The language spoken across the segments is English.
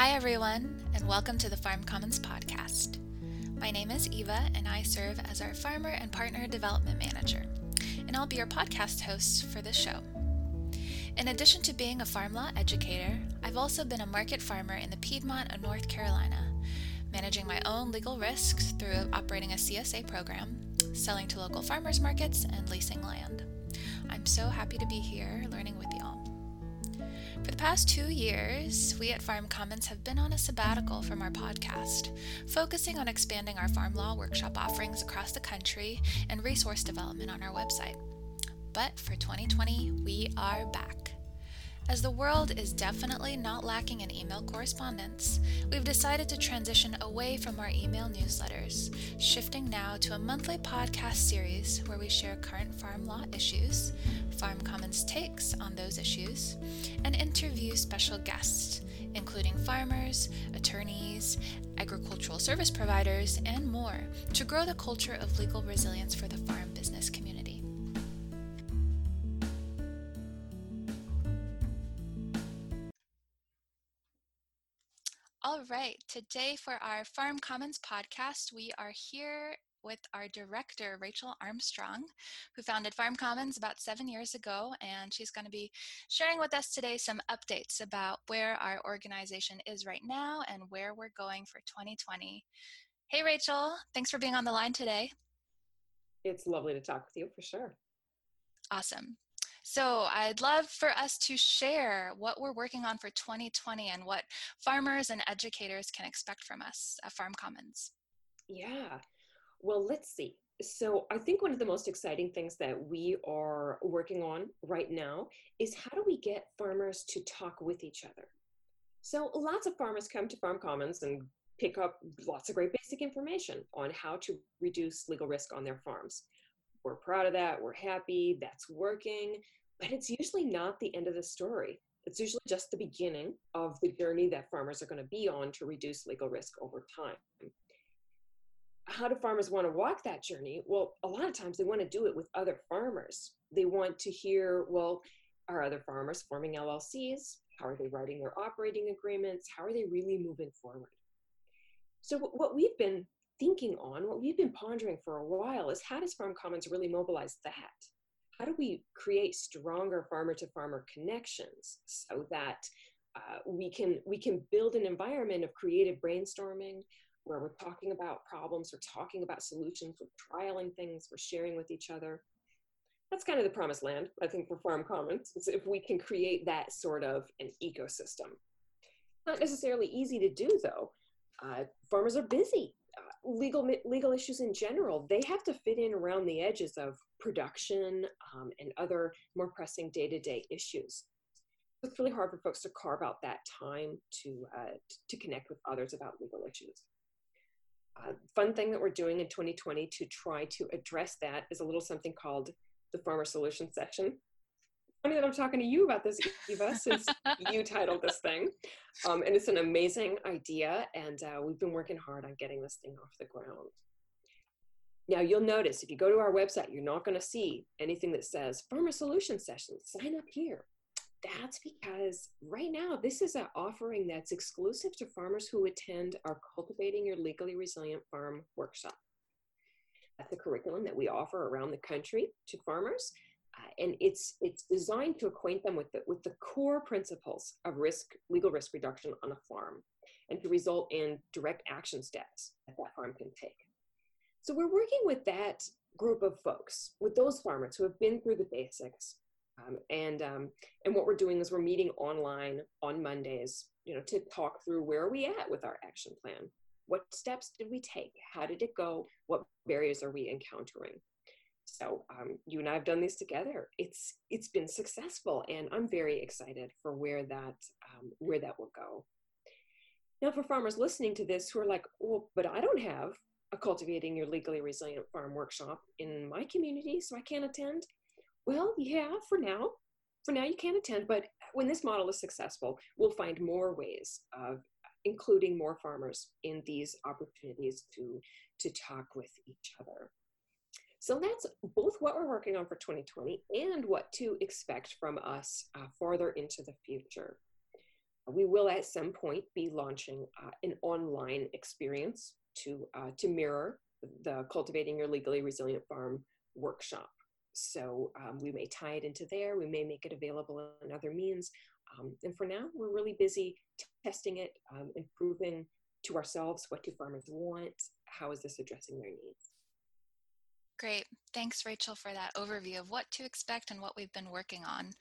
Hi, everyone, and welcome to the Farm Commons podcast. My name is Eva, and I serve as our Farmer and Partner Development Manager, and I'll be your podcast host for this show. In addition to being a farm law educator, I've also been a market farmer in the Piedmont of North Carolina, managing my own legal risks through operating a CSA program, selling to local farmers markets, and leasing land. I'm so happy to be here learning with y'all. For the past two years, we at Farm Commons have been on a sabbatical from our podcast, focusing on expanding our farm law workshop offerings across the country and resource development on our website. But for 2020, we are back. As the world is definitely not lacking in email correspondence, we've decided to transition away from our email newsletters, shifting now to a monthly podcast series where we share current farm law issues, Farm Commons takes on those issues, and interview special guests, including farmers, attorneys, agricultural service providers, and more, to grow the culture of legal resilience for the farm business community. Right, today for our Farm Commons podcast, we are here with our director, Rachel Armstrong, who founded Farm Commons about seven years ago, and she's going to be sharing with us today some updates about where our organization is right now and where we're going for 2020. Hey, Rachel, thanks for being on the line today. It's lovely to talk with you for sure. Awesome. So I'd love for us to share what we're working on for 2020 and what farmers and educators can expect from us at Farm Commons. Yeah. Well, let's see. So I think one of the most exciting things that we are working on right now is how do we get farmers to talk with each other? So lots of farmers come to Farm Commons and pick up lots of great basic information on how to reduce legal risk on their farms. We're proud of that. We're happy. That's working. But it's usually not the end of the story. It's usually just the beginning of the journey that farmers are going to be on to reduce legal risk over time. How do farmers want to walk that journey? Well, a lot of times they want to do it with other farmers. They want to hear, well, are other farmers forming LLCs? How are they writing their operating agreements? How are they really moving forward? So, what we've been thinking on, what we've been pondering for a while, is how does Farm Commons really mobilize that? How do we create stronger farmer to farmer connections so that uh, we can we can build an environment of creative brainstorming where we're talking about problems, we're talking about solutions, we're trialing things, we're sharing with each other. That's kind of the promised land, I think, for Farm Commons, is if we can create that sort of an ecosystem. Not necessarily easy to do, though. Uh, farmers are busy legal legal issues in general they have to fit in around the edges of production um, and other more pressing day-to-day issues. It's really hard for folks to carve out that time to uh, to connect with others about legal issues. Uh, fun thing that we're doing in 2020 to try to address that is a little something called the farmer solution session funny that I'm talking to you about this, Eva, since you titled this thing. Um, and it's an amazing idea, and uh, we've been working hard on getting this thing off the ground. Now, you'll notice if you go to our website, you're not going to see anything that says Farmer Solution Session. Sign up here. That's because right now, this is an offering that's exclusive to farmers who attend our Cultivating Your Legally Resilient Farm workshop. That's the curriculum that we offer around the country to farmers and it's it's designed to acquaint them with the with the core principles of risk legal risk reduction on a farm and to result in direct action steps that that farm can take. So we're working with that group of folks with those farmers who have been through the basics um, and um, and what we're doing is we're meeting online on mondays you know to talk through where are we at with our action plan? What steps did we take? How did it go? What barriers are we encountering so um, you and I have done this together. It's it's been successful, and I'm very excited for where that um, where that will go. Now, for farmers listening to this who are like, "Well, but I don't have a cultivating your legally resilient farm workshop in my community, so I can't attend." Well, yeah, for now, for now you can't attend. But when this model is successful, we'll find more ways of including more farmers in these opportunities to to talk with each other. So that's both what we're working on for 2020 and what to expect from us uh, farther into the future. we will at some point be launching uh, an online experience to, uh, to mirror the Cultivating Your Legally Resilient Farm workshop. So um, we may tie it into there, we may make it available in other means. Um, and for now, we're really busy testing it, um, improving to ourselves what do farmers want, how is this addressing their needs. Great. Thanks, Rachel, for that overview of what to expect and what we've been working on.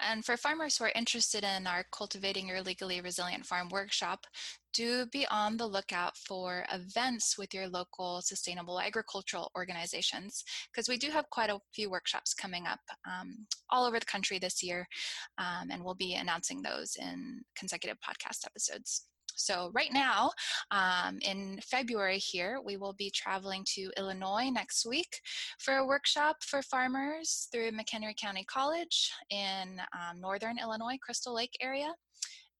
And for farmers who are interested in our Cultivating Your Legally Resilient Farm workshop, do be on the lookout for events with your local sustainable agricultural organizations, because we do have quite a few workshops coming up um, all over the country this year, um, and we'll be announcing those in consecutive podcast episodes. So, right now, um, in February here, we will be traveling to Illinois next week for a workshop for farmers through McHenry County College in um, northern Illinois, Crystal Lake area.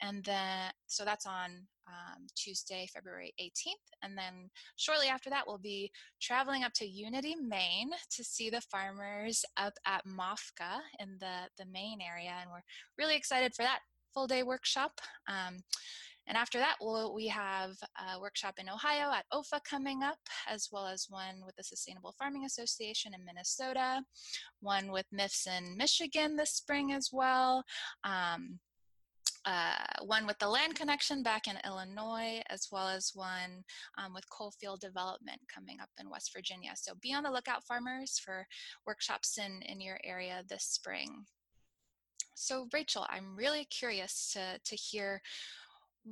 And then, so that's on um, Tuesday, February 18th. And then shortly after that, we'll be traveling up to Unity, Maine to see the farmers up at MOFGA in the, the Maine area. And we're really excited for that full day workshop. Um, and after that, we'll, we have a workshop in Ohio at OEFFA coming up, as well as one with the Sustainable Farming Association in Minnesota, one with MIFFS in Michigan this spring as well. Um, uh, one with the Land Connection back in Illinois, as well as one um, with Coalfield Development coming up in West Virginia. So be on the lookout, farmers, for workshops in, in your area this spring. So, Rachel, I'm really curious to, to hear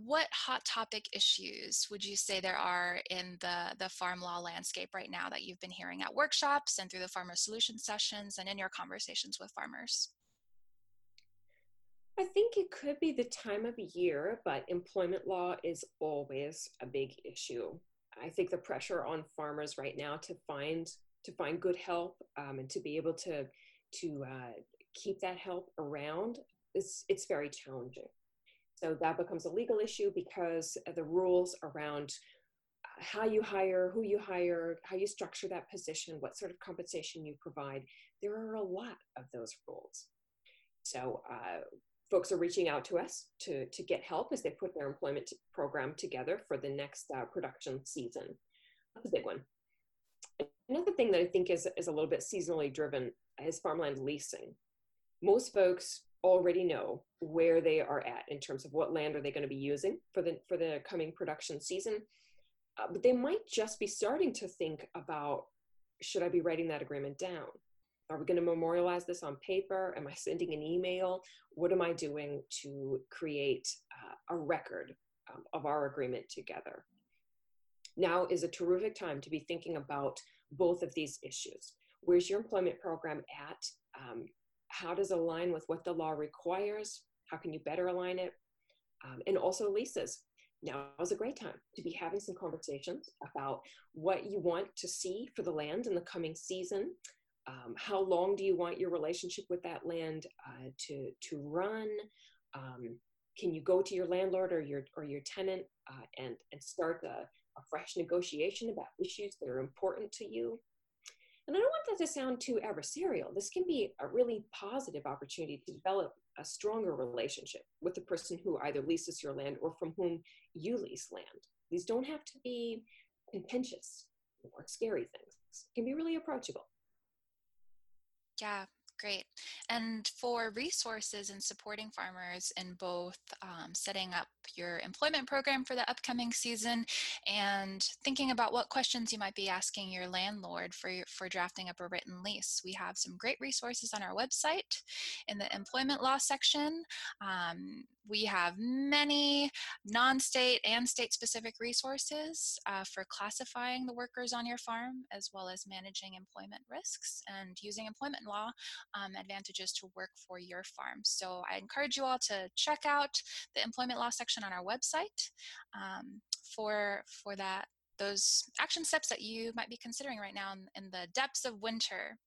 what hot topic issues would you say there are in the, the farm law landscape right now that you've been hearing at workshops and through the farmer solution sessions and in your conversations with farmers? I think it could be the time of year, but employment law is always a big issue. I think the pressure on farmers right now to find to find good help um, and to be able to to uh, keep that help around is it's very challenging. So that becomes a legal issue because the rules around how you hire, who you hire, how you structure that position, what sort of compensation you provide, there are a lot of those rules. So uh, folks are reaching out to us to, to get help as they put their employment program together for the next uh, production season. That's a big one. Another thing that I think is, is a little bit seasonally driven is farmland leasing. Most folks already know where they are at in terms of what land are they going to be using for the for the coming production season. Uh, but they might just be starting to think about should i be writing that agreement down? Are we going to memorialize this on paper? Am i sending an email? What am i doing to create uh, a record um, of our agreement together? Now is a terrific time to be thinking about both of these issues. Where's your employment program at? Um, how does align with what the law requires? How can you better align it? Um, and also leases. Now is a great time to be having some conversations about what you want to see for the land in the coming season. Um, how long do you want your relationship with that land uh, to, to run? Um, can you go to your landlord or your, or your tenant uh, and, and start a, a fresh negotiation about issues that are important to you? And I don't want that to sound too adversarial. This can be a really positive opportunity to develop a stronger relationship with the person who either leases your land or from whom you lease land. These don't have to be contentious or scary things. It can be really approachable. Yeah, Great. And for resources and supporting farmers in both um, setting up your employment program for the upcoming season and thinking about what questions you might be asking your landlord for, for drafting up a written lease, we have some great resources on our website in the employment law section. Um, we have many non-state and state-specific resources uh, for classifying the workers on your farm as well as managing employment risks and using employment law um, advantages to work for your farm. So I encourage you all to check out the employment law section on our website um, for, for that those action steps that you might be considering right now in, in the depths of winter.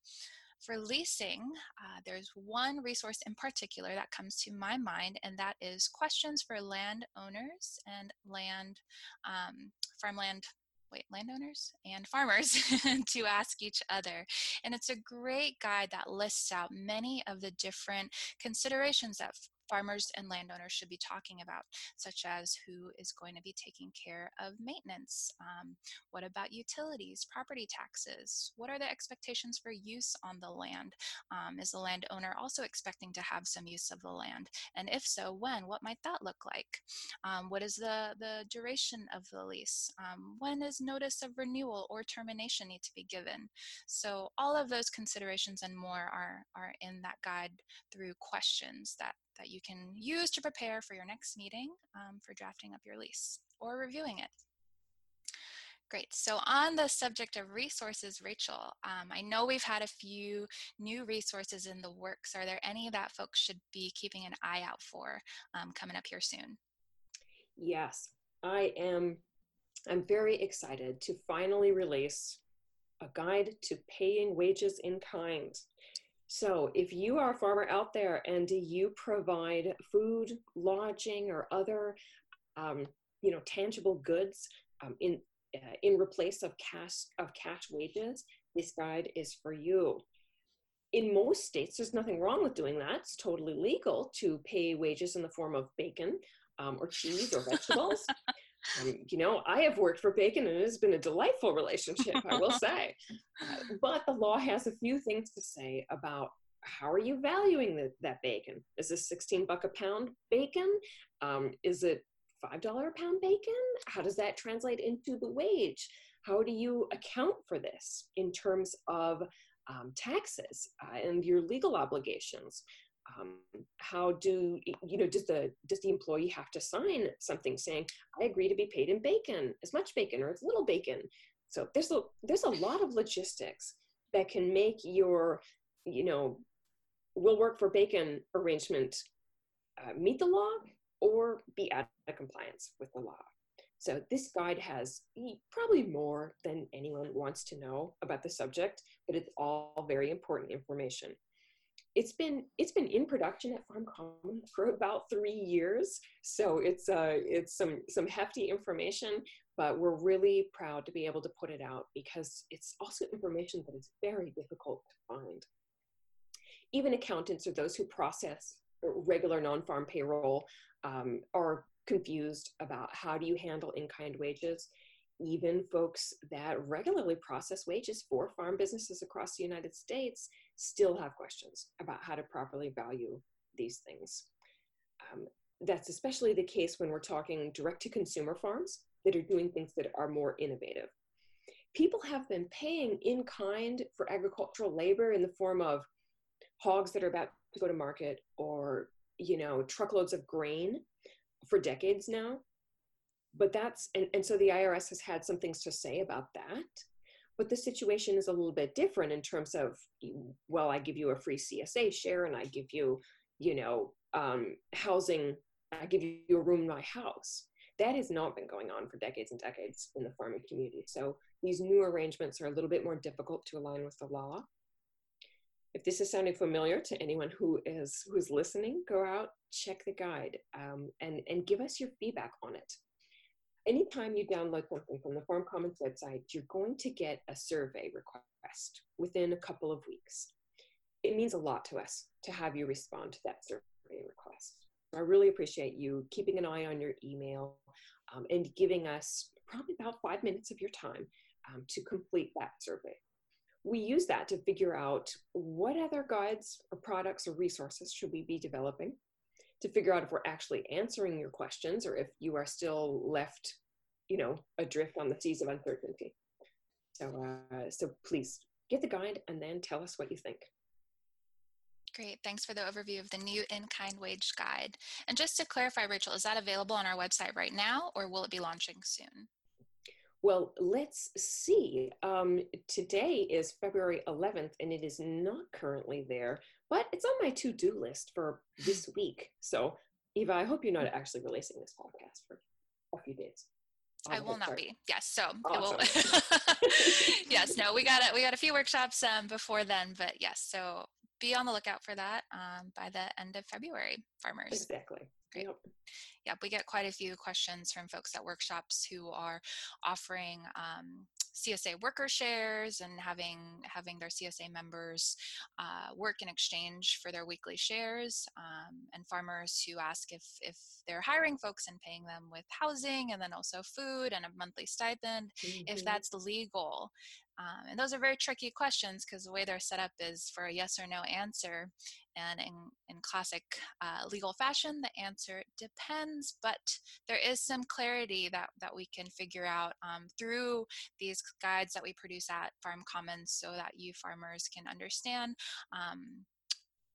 For leasing, uh, there's one resource in particular that comes to my mind, and that is questions for landowners and land um, farmland wait, landowners and farmers to ask each other. And it's a great guide that lists out many of the different considerations that farmers and landowners should be talking about, such as who is going to be taking care of maintenance, um, what about utilities, property taxes, what are the expectations for use on the land? Um, is the landowner also expecting to have some use of the land? And if so, when? What might that look like? Um, what is the, the duration of the lease? Um, when is notice of renewal or termination need to be given? So all of those considerations and more are, are in that guide through questions that, that you can use to prepare for your next meeting um, for drafting up your lease or reviewing it. Great. So, on the subject of resources, Rachel, um, I know we've had a few new resources in the works. Are there any that folks should be keeping an eye out for um, coming up here soon? Yes, I am. I'm very excited to finally release a guide to paying wages in kind. So, if you are a farmer out there and do you provide food, lodging, or other, um, you know, tangible goods um, in uh, in replace of cash of cash wages, this guide is for you. In most states, there's nothing wrong with doing that. It's totally legal to pay wages in the form of bacon um, or cheese or vegetables. You know, I have worked for bacon and it has been a delightful relationship, I will say. Uh, but the law has a few things to say about how are you valuing the, that bacon? Is this 16 buck a pound bacon? Um, is it $5 a pound bacon? How does that translate into the wage? How do you account for this in terms of um, taxes uh, and your legal obligations? Um, how do you know does the does the employee have to sign something saying i agree to be paid in bacon as much bacon or as little bacon so there's a there's a lot of logistics that can make your you know will work for bacon arrangement uh, meet the law or be out of compliance with the law. So this guide has probably more than anyone wants to know about the subject, but it's all very important information. It's been it's been in production at Farm Commons for about three years, so it's uh it's some some hefty information, but we're really proud to be able to put it out because it's also information that is very difficult to find. Even accountants or those who process regular non-farm payroll um, are confused about how do you handle in-kind wages even folks that regularly process wages for farm businesses across the united states still have questions about how to properly value these things. Um, that's especially the case when we're talking direct to consumer farms that are doing things that are more innovative. People have been paying in kind for agricultural labor in the form of hogs that are about to go to market or you know truckloads of grain for decades now but that's and, and so the irs has had some things to say about that. But the situation is a little bit different in terms of well i give you a free csa share and i give you you know um, housing i give you a room in my house. That has not been going on for decades and decades in the farming community. So these new arrangements are a little bit more difficult to align with the law. If this is sounding familiar to anyone who is who's listening, go out, check the guide, um, and and give us your feedback on it. Anytime you download something from the Farm Commons website, you're going to get a survey request within a couple of weeks. It means a lot to us to have you respond to that survey request. I really appreciate you keeping an eye on your email um, and giving us probably about five minutes of your time um, to complete that survey we use that to figure out what other guides or products or resources should we be developing to figure out if we're actually answering your questions or if you are still left you know adrift on the seas of uncertainty so uh, so please get the guide and then tell us what you think Great, thanks for the overview of the new in-kind wage guide. And just to clarify, Rachel, is that available on our website right now or will it be launching soon? Well, let's see. Um, today is February 11th, and it is not currently there, but it's on my to do list for this week. So, Eva, I hope you're not actually releasing this podcast for a few days. I will not be. Yes, so awesome. will. yes, no, we got it. We got a few workshops um, before then, but yes, so be on the lookout for that um, by the end of February, farmers. Exactly. Great. Yep. yep. we get quite a few questions from folks at workshops who are offering um, CSA worker shares and having having their CSA members uh, work in exchange for their weekly shares, um, and farmers who ask if if they're hiring folks and paying them with housing and then also food and a monthly stipend, mm-hmm. if that's legal. Um, and those are very tricky questions because the way they're set up is for a yes or no answer. And in, in classic uh, legal fashion, the answer depends, but there is some clarity that, that we can figure out um, through these guides that we produce at Farm Commons so that you farmers can understand um,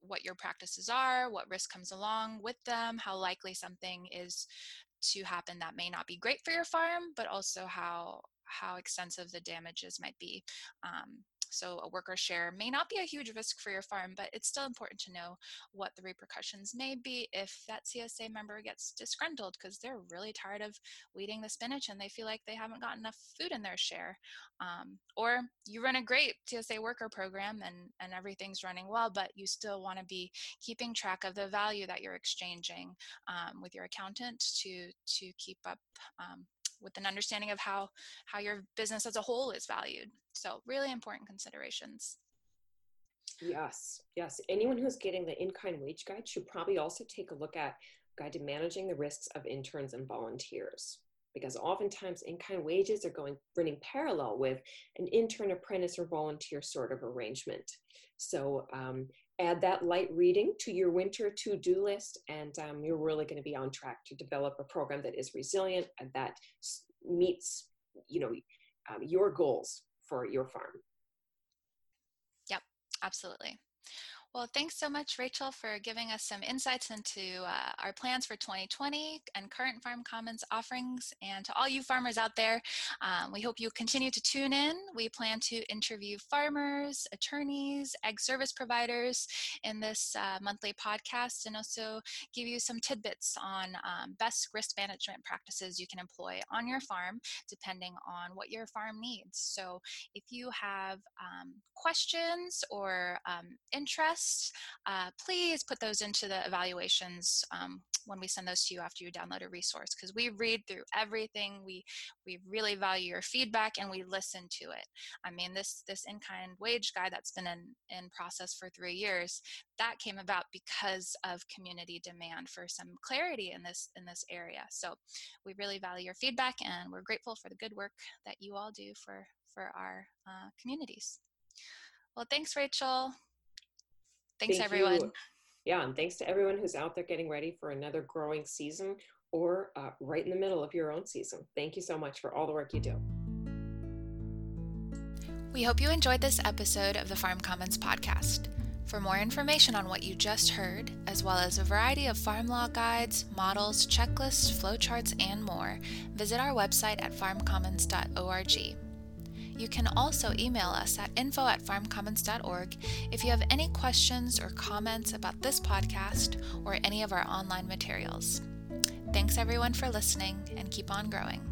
what your practices are, what risk comes along with them, how likely something is to happen that may not be great for your farm, but also how how extensive the damages might be. Um, so a worker share may not be a huge risk for your farm, but it's still important to know what the repercussions may be if that CSA member gets disgruntled because they're really tired of weeding the spinach and they feel like they haven't got enough food in their share. Um, or you run a great CSA worker program and, and everything's running well, but you still want to be keeping track of the value that you're exchanging um, with your accountant to, to keep up um, with an understanding of how how your business as a whole is valued. So really important considerations. Yes yes. Anyone who's getting the in-kind wage guide should probably also take a look at guide to managing the risks of interns and volunteers because oftentimes in-kind wages are going running parallel with an intern apprentice or volunteer sort of arrangement. So um, add that light reading to your winter to-do list and um, you're really going to be on track to develop a program that is resilient and that meets you know um, your goals for your farm. Yep absolutely well, thanks so much, Rachel, for giving us some insights into uh, our plans for 2020 and current Farm Commons offerings. And to all you farmers out there, um, we hope you continue to tune in. We plan to interview farmers, attorneys, ag service providers in this uh, monthly podcast and also give you some tidbits on um, best risk management practices you can employ on your farm depending on what your farm needs. So if you have um, questions or um, interest, uh, please put those into the evaluations um, when we send those to you after you download a resource because we read through everything we we really value your feedback and we listen to it. I mean this this in-kind wage guide that's been in in process for three years that came about because of community demand for some clarity in this in this area. So we really value your feedback and we're grateful for the good work that you all do for for our uh, communities. Well thanks rachel Thanks, Thank everyone. You. Yeah, and thanks to everyone who's out there getting ready for another growing season or uh, right in the middle of your own season. Thank you so much for all the work you do. We hope you enjoyed this episode of the Farm Commons podcast. For more information on what you just heard, as well as a variety of farm law guides, models, checklists, flowcharts, and more, visit our website at farmcommons.org. You can also email us at info at farmcommons.org if you have any questions or comments about this podcast or any of our online materials. Thanks everyone for listening and keep on growing.